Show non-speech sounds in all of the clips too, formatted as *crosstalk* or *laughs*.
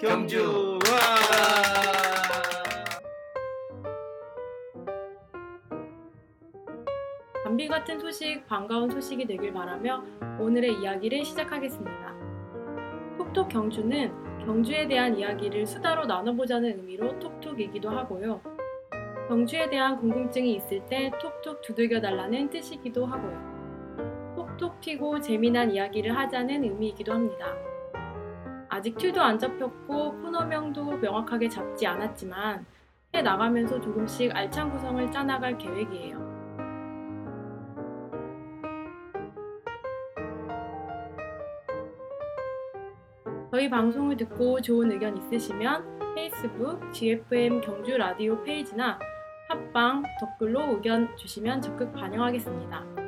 경주 와 담비 같은 소식, 반가운 소식이 되길 바라며 오늘의 이야기를 시작하겠습니다. 톡톡 경주는 경주에 대한 이야기를 수다로 나눠보자는 의미로 톡톡이기도 하고요. 경주에 대한 궁금증이 있을 때 톡톡 두들겨달라는 뜻이기도 하고요. 톡톡 튀고 재미난 이야기를 하자는 의미이기도 합니다. 아직 툴도 안 잡혔고 코너명도 명확하게 잡지 않았지만 해 나가면서 조금씩 알찬 구성을 짜나갈 계획이에요. 저희 방송을 듣고 좋은 의견 있으시면 페이스북 GFM 경주 라디오 페이지나 팟빵 댓글로 의견 주시면 적극 반영하겠습니다.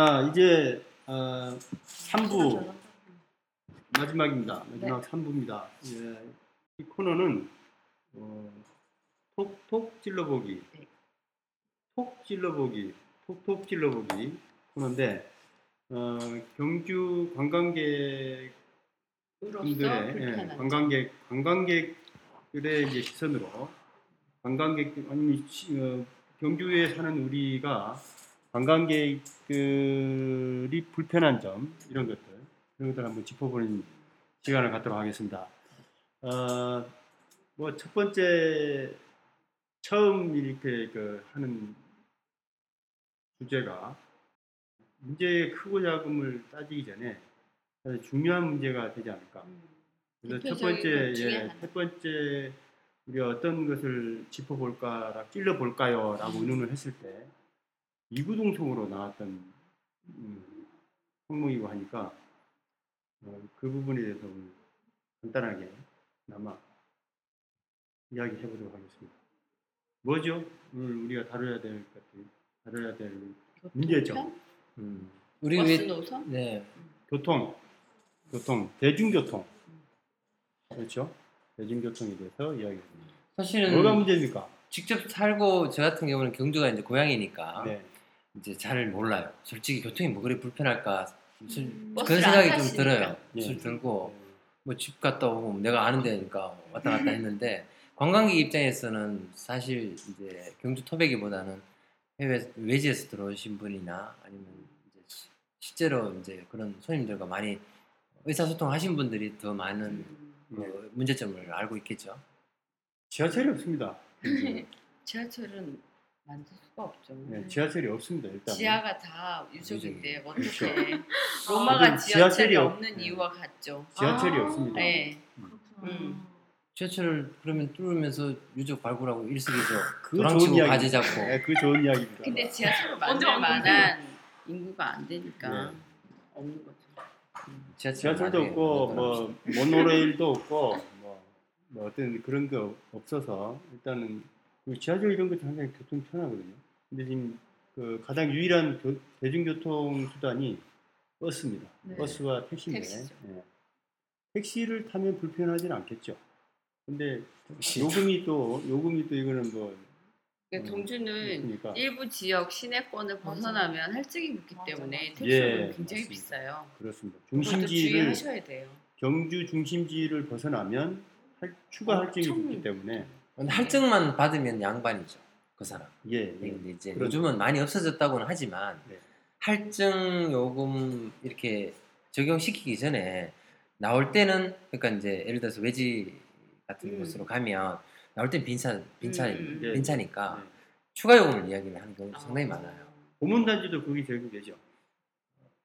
자 이제 어, 3부 마지막입니다. 마지막 3부입니다. 예, 이 코너는 어, 톡톡 찔러보기, 네. 톡 찔러보기, 톡톡 찔러보기 코너인데 어, 경주 관광객 으로서 분들의 예. 관광객 관광객들의 이제 시선으로 관광객 아니 시- 어, 경주에 사는 우리가 관광객들이 불편한 점 이런 것들 이런 것들 한번 짚어보는 시간을 갖도록 하겠습니다. 어, 뭐 첫 번째 처음 이렇게 그 하는 주제가 문제의 크고 작음을 따지기 전에 중요한 문제가 되지 않을까. 음. 그래서 첫 번째, 예. 첫 번째 우리가 어떤 것을 짚어볼까, 찔러 볼까요라고 음. 의논을 했을 때 이구동성으로 나왔던 음, 항목이고 하니까 어, 그 부분에 대해서 간단하게 남아 이야기해 보도록 하겠습니다. 뭐죠? 오늘 우리가 다뤄야 될 것들, 다뤄야 될 문제점. 음, 우리 왜 노선? 네. 교통, 교통, 대중교통. 그렇죠? 대중교통에 대해서 이야기합니다. 사실은 뭐가 문제입니까? 직접 살고 저 같은 경우는 경주가 이제 고향이니까 네. 이제 잘 몰라요. 솔직히 교통이 뭐 그리 불편할까 술- 음, 그런 생각이 안 좀. 들어요. 예. 술 들고 뭐 집 갔다 오고 내가 아는 데니까 왔다 갔다 *laughs* 했는데 관광객 입장에서는 사실 이제 경주 토백이보다는 해외 외지에서 들어오신 분이나 아니면 이제 시- 실제로 이제 그런 손님들과 많이 의사소통 하신 분들이 더 많은 음. 그 네. 문제점을 알고 있겠죠. 지하철이 없습니다. 네, *laughs* 지하철은 만들 수가 없죠. 네, 지하철이 없습니다. 일단. 지하가 다 유적인데 그렇죠. 어떻게 *laughs* 로마가 지금 지하철이 지하철이 없- 없는 네. 이유와 같죠. 지하철이 아. 없습니다. 네. 그렇구나. 음. 지하철을 그러면 뚫으면서 유적 발굴하고 일석이조 *laughs* 그 도랑치고 좋은 이야기. 가지 잡고 네, 그 좋은 이야기입니다. 근데 지하철을 만들? 만한 인구가 안 되니까 네. 없는 거죠. 음. 지하철 지하철도 없고 뭐 모노레일도 없고 뭐, 뭐 어떤 그런 거 없어서 일단은 그 지하철 이런 것도 상당히 교통 편하거든요. 근데 지금 그 가장 유일한 교- 대중교통 수단이 버스입니다. 네. 버스와 택시인데. 예. 택시를 타면 불편하지는 않겠죠. 근데. 요금이 또 요금이 또 이거는 뭐 그러니까 음, 동주는 있으니까 일부 지역 시내권을 벗어나면 할증이 붙기 때문에. 택시는 예, 굉장히 맞습니다. 비싸요. 그렇습니다. 중심지를 주의하셔야 돼요. 경주 중심지를 벗어나면 할- 추가 할증이 붙기 때문에 근데 할증만 받으면 양반이죠 그 사람. 예, 예. 근데 이제 그런- 요즘은 많이 없어졌다고는 하지만 네. 할증 요금 이렇게 적용시키기 전에 나올 때는 그러니까 이제 예를 들어서 외지 같은 음. 곳으로 가면 나올 땐 빈차 빈차 음, 음. 예. 빈차니까 네. 추가 요금을 이야기를 하는 경우 아. 상당히 많아요. 고문단지도 그게 제국이죠.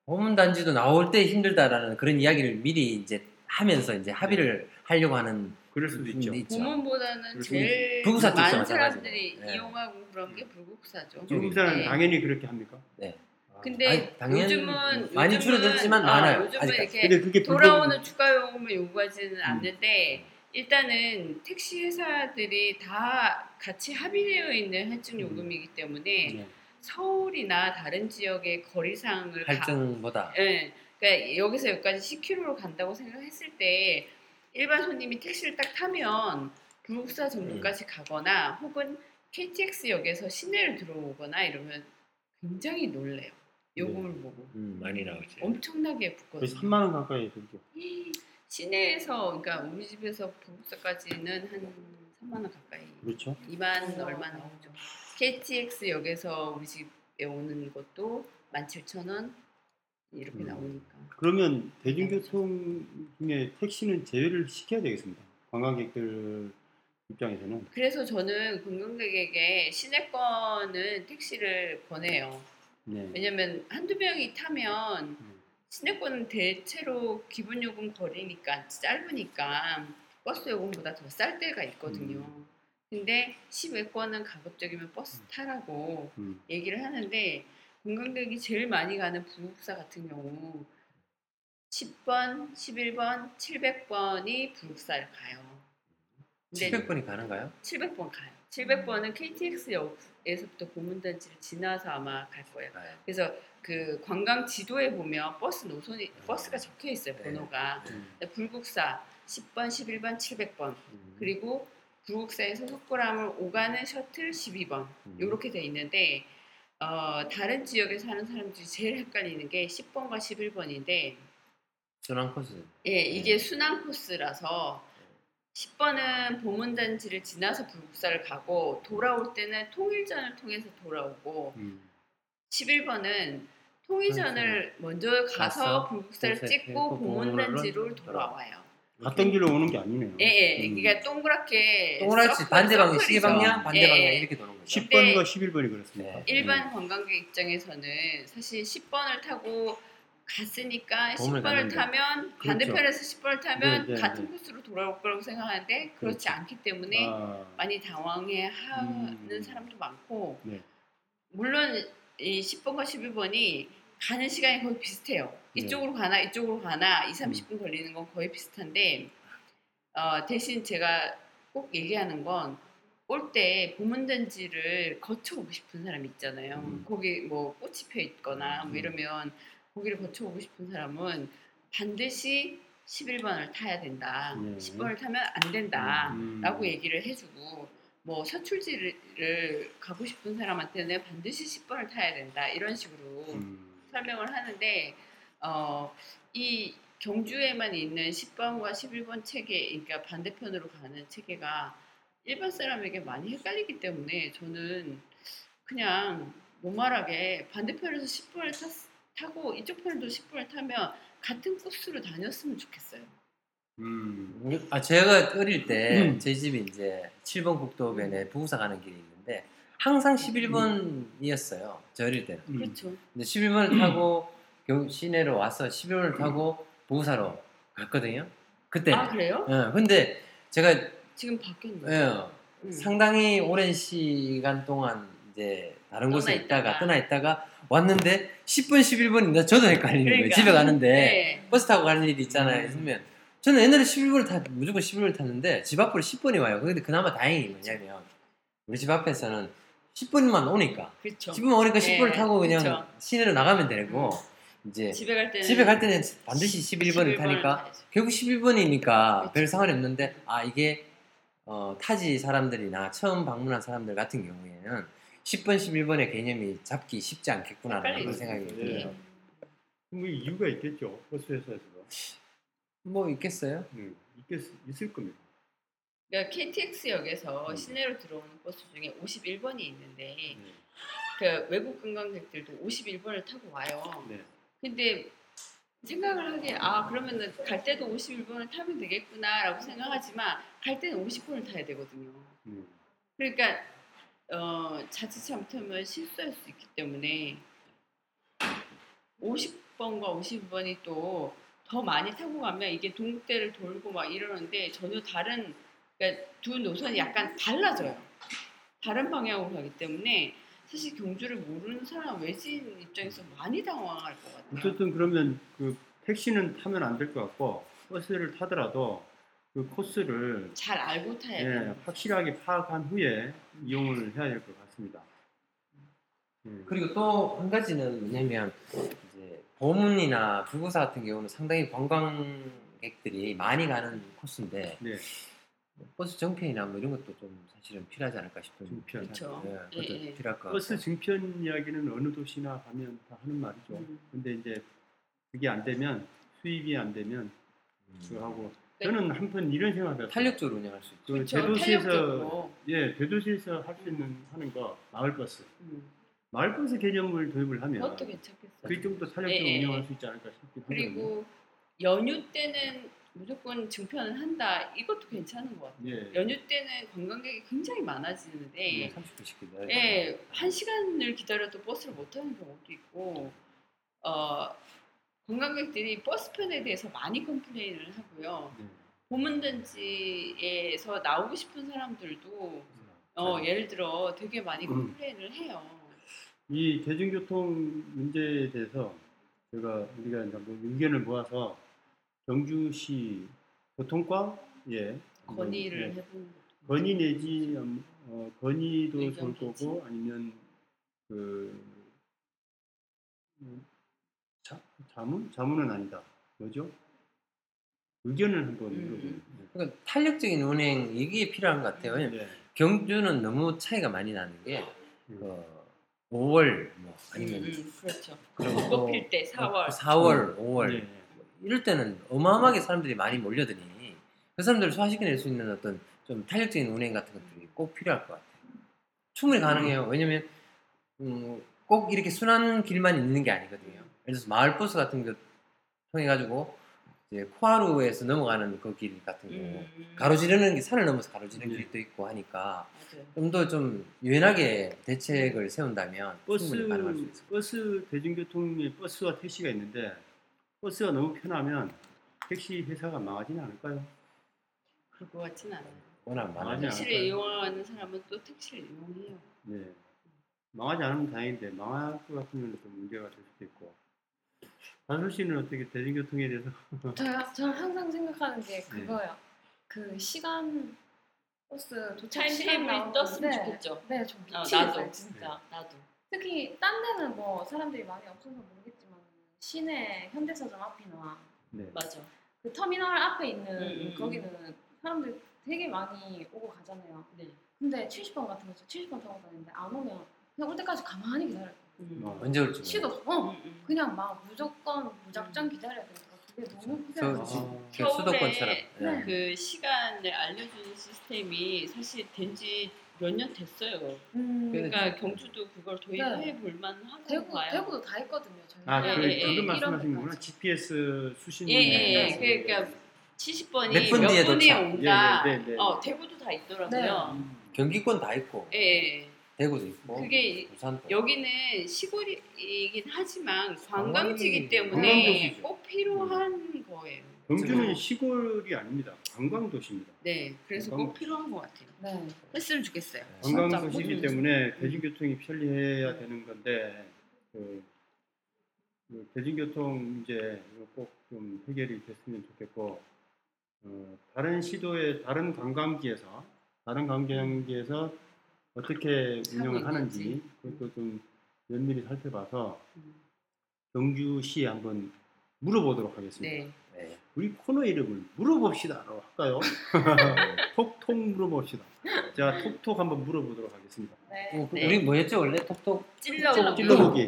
호문 단지도 나올 때 힘들다라는 그런 이야기를 미리 이제 하면서 이제 합의를 하려고 하는 그럴 수도 있죠. 있죠. 고문보다는 제일 많은 사람들이. 네. 이용하고 그런 게 불국사죠. 중국사는 네. 당연히 그렇게 합니까? 네. 아, 근데 아니, 당연- 요즘은 많이 요즘은, 줄어들지만 어, 많아요, 요즘은 아직까지. 이렇게 근데 그게 돌아오는 추가 요금을 요구하지는 음. 않는데 일단은 택시 회사들이 다 같이 합의되어 있는 할증 요금이기 때문에 네. 서울이나 다른 지역의 거리상을 가- 할증보다 예. 그러니까 여기서 여기까지 10km로 간다고 생각했을 때 일반 손님이 택시를 딱 타면 불국사 정도까지 가거나 혹은 KTX역에서 시내를 들어오거나 이러면 굉장히 놀래요. 요금을 보고 음, 많이 나오지. 엄청나게 거의 붙거든요. 3만 원 가까이 들죠. 시내에서 그러니까 우리 집에서 불국사까지는 한 3만 원 가까이 그렇죠. 2만 얼마 나오죠. KTX 역에서 우리 집에 오는 것도 17,000원 이렇게 음. 나오니까. 그러면 대중교통 중에 택시는 제외를 시켜야 되겠습니다. 관광객들 입장에서는. 그래서 저는 관광객에게 시내권은 택시를 권해요. 네. 왜냐면 한두 명이 타면 음. 시내권은 대체로 기본 요금 거리니까 짧으니까 버스 요금보다 더 쌀 때가 있거든요. 음. 근데 시외권은 가급적이면 버스 타라고 음. 얘기를 하는데 관광객이 제일 많이 가는 부국사 같은 경우 10번, 11번, 700번이 부국사를 가요. 근데 700번이 가는가요? 700번 가요. 700번은 KTX역에서부터 고문단지를 지나서 아마 갈 거예요. 가요. 그래서 그 관광 지도에 보면 버스 노선이 버스가 적혀 있어요. 네. 번호가 음. 불국사 10번, 11번, 700번 음. 그리고 불국사에서 속고람을 오가는 셔틀 12번 음. 이렇게 돼 있는데 어, 다른 지역에 사는 사람들이 제일 헷갈리는 게 10번과 11번인데 순환 코스. 예, 이게 네. 순환 코스라서 10번은 보문단지를 지나서 불국사를 가고 돌아올 때는 통일전을 통해서 돌아오고 음. 11번은 통일전을 먼저 가서 가서 불국사를 불국사 찍고 찍고 보문단지로 보문으로 돌아와요. 갔던 길로 오는 게 아니네요. 예, 예. 음. 그러니까 동그랗게 동그랗지 서클, 반대 방향 서클이죠. 시계 방향 반대 예, 방향 예. 이렇게 도는 거죠. 10번과 11번이 그렇습니까? 네. 일반 관광객 입장에서는 사실 10번을 타고 갔으니까 도움을 10번을 받는다. 타면 그렇죠. 반대편에서 10번을 타면 네, 네, 같은 네. 코스로 돌아올 거라고 생각하는데 그렇지 그렇죠. 않기 때문에 아, 많이 당황해 하는 음. 사람도 많고 네. 물론 이 10번과 11번이 가는 시간이 거의 비슷해요. 네. 이쪽으로 가나 이쪽으로 가나 2, 음. 30분 걸리는 건 거의 비슷한데 어, 대신 제가 꼭 얘기하는 건 올 때 보문단지를 거쳐오고 싶은 사람 있잖아요. 음. 거기 뭐 꽃이 펴 있거나 뭐 음. 이러면 거기를 거쳐오고 싶은 사람은 반드시 11번을 타야 된다. 네. 10번을 타면 안 된다. 음. 라고 얘기를 해주고 뭐 서출지를 가고 싶은 사람한테는 반드시 10번을 타야 된다 이런 식으로 음. 설명을 하는데 어, 이 경주에만 있는 10번과 11번 체계 그러니까 반대편으로 가는 체계가 일반 사람에게 많이 헷갈리기 때문에 저는 그냥 노말하게 반대편에서 10번을 타고 이쪽 편도 10번을 타면 같은 코스로 다녔으면 좋겠어요. 음. 아 제가 어릴 때 음. 제 집이 이제 7번 국도변에 부부사 가는 길이 있는데 항상 11번이었어요. 저 어릴 때는. 음. 그렇죠. 근데 11번을 타고 경 시내로 와서 11번을 타고 부부사로 갔거든요. 그때. 아 그래요? 예. 근데 제가 지금 바뀌었네. 예, 음. 상당히 오랜 시간 동안 이제 다른 떠나 곳에 있다가 있다가. 떠나 있다가 왔는데 10번 11번인데 저도 헷갈리는 거예요. 그러니까. 집에 가는데 *laughs* 네. 버스 타고 가는 일이 있잖아요. 음. 그러면 저는 옛날에 11번을 타 무조건 11번을 탔는데 집 앞으로 10번이 와요. 근데 그나마 다행인 게 뭐냐면 우리 집 앞에서는 10번만 오니까 그렇죠. 10번 오니까 네, 10번을 타고 그냥 그쵸. 시내로 나가면 되고 이제 집에 갈 때는 집에 갈 때는 반드시 11번을 타니까 타야죠. 결국 11번이니까 그쵸. 별 상관이 없는데 아 이게 어, 타지 사람들이나 처음 방문한 사람들 같은 경우에는 10번 11번의 개념이 잡기 쉽지 않겠구나라는 그런. 생각이 예. 들어요. 뭐 이유가 있겠죠. 버스 회사에서도. 뭐 있겠어요? 음. 있겠, 있을 겁니다. 그러니까 KTX역에서 음. 시내로 들어오는 버스 중에 51번이 있는데 네. 그 외국 관광객들도 51번을 타고 와요. 네. 근데 생각을 하기에 아 그러면은 갈 때도 51번을 타면 되겠구나라고 생각하지만 갈 때는 50번을 타야 되거든요. 음. 그러니까 어, 자칫 잘못하면 실수할 수 있기 때문에 50번과 52번이 또 더 많이 타고 가면 이게 동국대를 돌고 막 이러는데 전혀 다른 그러니까 두 노선이 약간 달라져요. 다른 방향으로 가기 때문에 사실 경주를 모르는 사람 외지인 입장에서 많이 당황할 것 같아요. 어쨌든 그러면 그 택시는 타면 안 될 것 같고 버스를 타더라도 그 코스를 잘 알고 타야 예, 돼요. 확실하게 파악한 후에 이용을 해야 될 것 같습니다. 예. 그리고 또 한 가지는 뭐냐면 이제 보문이나 불구사 같은 경우는 상당히 관광객들이 많이 가는 코스인데 네, 버스 증편이나 뭐 이런 것도 좀 사실은 필요하지 않을까 싶은 증편. 그렇죠. 예, 그것도 예, 예. 필요할 것 버스 같고 증편 이야기는 어느 도시나 가면 다 하는 말이죠. 음. 근데 이제 그게 안 되면 수입이 안 되면 음, 그하고 네. 저는 한편 이런 생각을 탄력적으로 운영할 수 있죠. 그. 대도시에서 탄력적으로. 예 대도시에서 할 수 있는 하는 거 마을 버스 음. 마을 버스 개념을 도입을 하면 그것도 괜찮겠어요. 그게 좀더 탄력적으로 예, 예, 운영할 예. 수 있지 않을까 싶긴 하거든요. 그리고 연휴 때는 무조건 증편을 한다. 이것도 괜찮은 것 같아요. 예. 연휴 때는 관광객이 굉장히 많아지는데 30분씩 기다려. 예, 한 시간을 기다려도 버스를 못 타는 경우도 있고, 어, 관광객들이 버스편에 대해서 많이 complain을 하고요. 네. 보문단지에서 나오고 싶은 사람들도, 어, 예를 들어 되게 많이 음. complain을 해요. 이 대중교통 문제에 대해서 제가 우리가 이제 뭐 의견을 모아서 경주시 교통과에 건의를 예, 해보는 건의 내지 음, 어, 건의도 의견 좋을. 거고 아니면 그 음, 자, 자문 자문은 아니다 뭐죠 의견을 한번 음, 물어보는 그러니까 탄력적인 운행 이게 필요한 것 같아요. 네. 경주는 너무 차이가 많이 나는 게 음. 그 5월 뭐 아니면 음, *laughs* 음, 그렇죠. 그리고 벚꽃 또필때 4월. 4월, 5월 네. 이럴 때는 어마어마하게 사람들이 많이 몰려드니 그 사람들을 소화시켜낼 수 있는 어떤 좀 탄력적인 운행 같은 것들이 꼭 필요할 것 같아요. 충분히 가능해요. 왜냐면 음, 꼭 이렇게 순환 길만 있는 게 아니거든요. 예를 들어서 마을 버스 같은 거 통해 가지고 이제 코하루에서 넘어가는 그 길 같은 거 음, 가로지르는 게 산을 넘어서 가로지르는 네. 길이 또 있고 하니까. 좀더좀 유연하게 대책을 세운다면 버스 충분히 가능할 수 있어요. 버스 대중교통에 버스와 택시가 있는데 버스가 너무 편하면 택시 회사가 망하지는 않을까요? 그럴 것 같진 않아요. 워낙. 많아요. 택시를? 이용하는 사람은 또 택시를 이용해요. 네. 망하지 않으면 다행인데 망할 것 같으면 또 문제가 될 수도 있고. 한솔 씨는 어떻게 대중교통에 대해서 *laughs* 저요? 저는 항상 생각하는 게 그거예요. 그 시간 버스 도착 시간 timetable이 나오는데 떴으면 좋겠죠. 네, 좀 어, 미치겠어요, 나도. 진짜. 나도. 특히 딴 데는 뭐 사람들이 많이 없어서 모르겠지만 시내 현대서점 앞이나 네. 맞아. 그 터미널 앞에 있는 음, 음, 음. 거기는 사람들 되게 많이 오고 가잖아요. 네. 근데 70번 같은 거 70번 타고 다니는데 안 오면 그냥 올 때까지 가만히 기다려요. 음. 어. 언제 올지 알 수도. 없어. 어, 음, 음. 그냥 막 무조건 무작정 기다려야 되니까 그게 너무 저 고생이에요. 지금 겨울에 수도권처럼 네. 예. 그 시간을 알려주는 시스템이 사실 된지 몇 년 됐어요. 음, 그러니까 경주도 그걸 도입해 볼 만 하고 대구 봐요. 대구도 다 했거든요. 저희. 아, 네, 그 예, 예, 방금 예. 말씀하신 거구나. 데까지. GPS 수신. 예, 예, 네. 예. 그러니까 70번이 몇분 몇 뒤에 분에. 온다. 예, 예, 네, 네. 어, 대구도 다 있더라고요. 음. 경기권 다 있고 예, 예. 대구도 있고 그게 부산도 여기는 시골이긴 하지만 관광이- 관광지이기 때문에. 꼭 필요한 거예요. 경주는 시골이 아닙니다. 관광도시입니다. 네, 그래서 관광- 꼭 필요한 것 같아요. 네. 했으면 좋겠어요. 관광도시이기 진짜. 때문에 대중교통이 편리해야 되는 건데 그, 그 대중교통 문제 꼭 좀 해결이 됐으면 좋겠고 어, 다른 시도의 다른 관광지에서 다른 관광지에서 어떻게 운영을 하는지. 그것도 좀 면밀히 살펴봐서 음. 경주시에 한번 물어보도록 하겠습니다. 네. 네. 우리 코너 이름을 물어봅시다로 할까요? *laughs* 톡톡 물어봅시다. 자, 톡톡 한번 물어보도록 하겠습니다. 네. 어, 그 네. 우리 뭐였죠 원래 톡톡 찔러 찔러보기.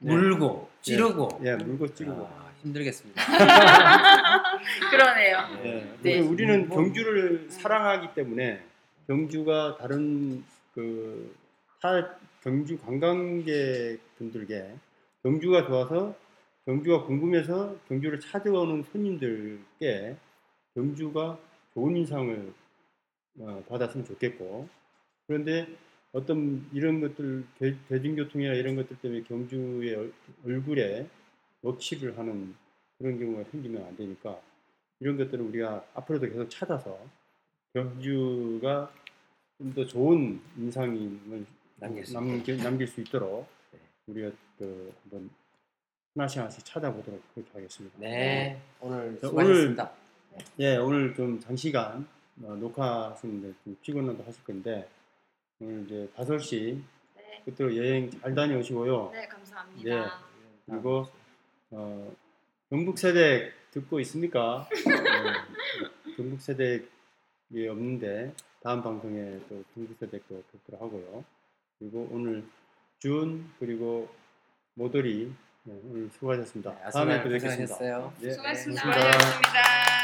네. 물고 찌르고 예, 물고 찌르고. 아, 힘들겠습니다. *laughs* 그러네요. 예. 네. 그리고 우리는 뭐- 경주를 사랑하기 때문에 경주가 다른 그 타 경주 관광객 분들께 경주가 좋아서 경주가 궁금해서 경주를 찾아오는 손님들께 경주가 좋은 인상을 어, 받았으면 좋겠고 그런데 어떤 이런 것들 대, 대중교통이나 이런 것들 때문에 경주의 얼- 얼굴에 억치를 하는 그런 경우가 생기면 안 되니까 이런 것들을 우리가 앞으로도 계속 찾아서 경주가 좀 더 좋은 인상을 남길 수 남길, 남길 수 있도록 네. 우리가 그 한번 하나씩 하나씩 찾아보도록 그렇게 하겠습니다. 네 오늘 자, 수고하셨습니다. 예, 오늘 좀 장시간 어, 녹화하시는데 좀 피곤하다 하실 건데 오늘 이제 다솔씨 네, 끝으로 여행 잘 다녀오시고요. 네 감사합니다. 그리고 어, 경북 세대 듣고 있습니까? 네, 경북 세대에 없는데 다음 방송에 또 경북 세대 거 듣도록 하고요. 그리고 오늘 준 그리고 모돌이 네, 오늘 수고하셨습니다. 네, 다음에 뵙겠습니다. 예, 수고하셨습니다. 고맙습니다. 수고하셨습니다.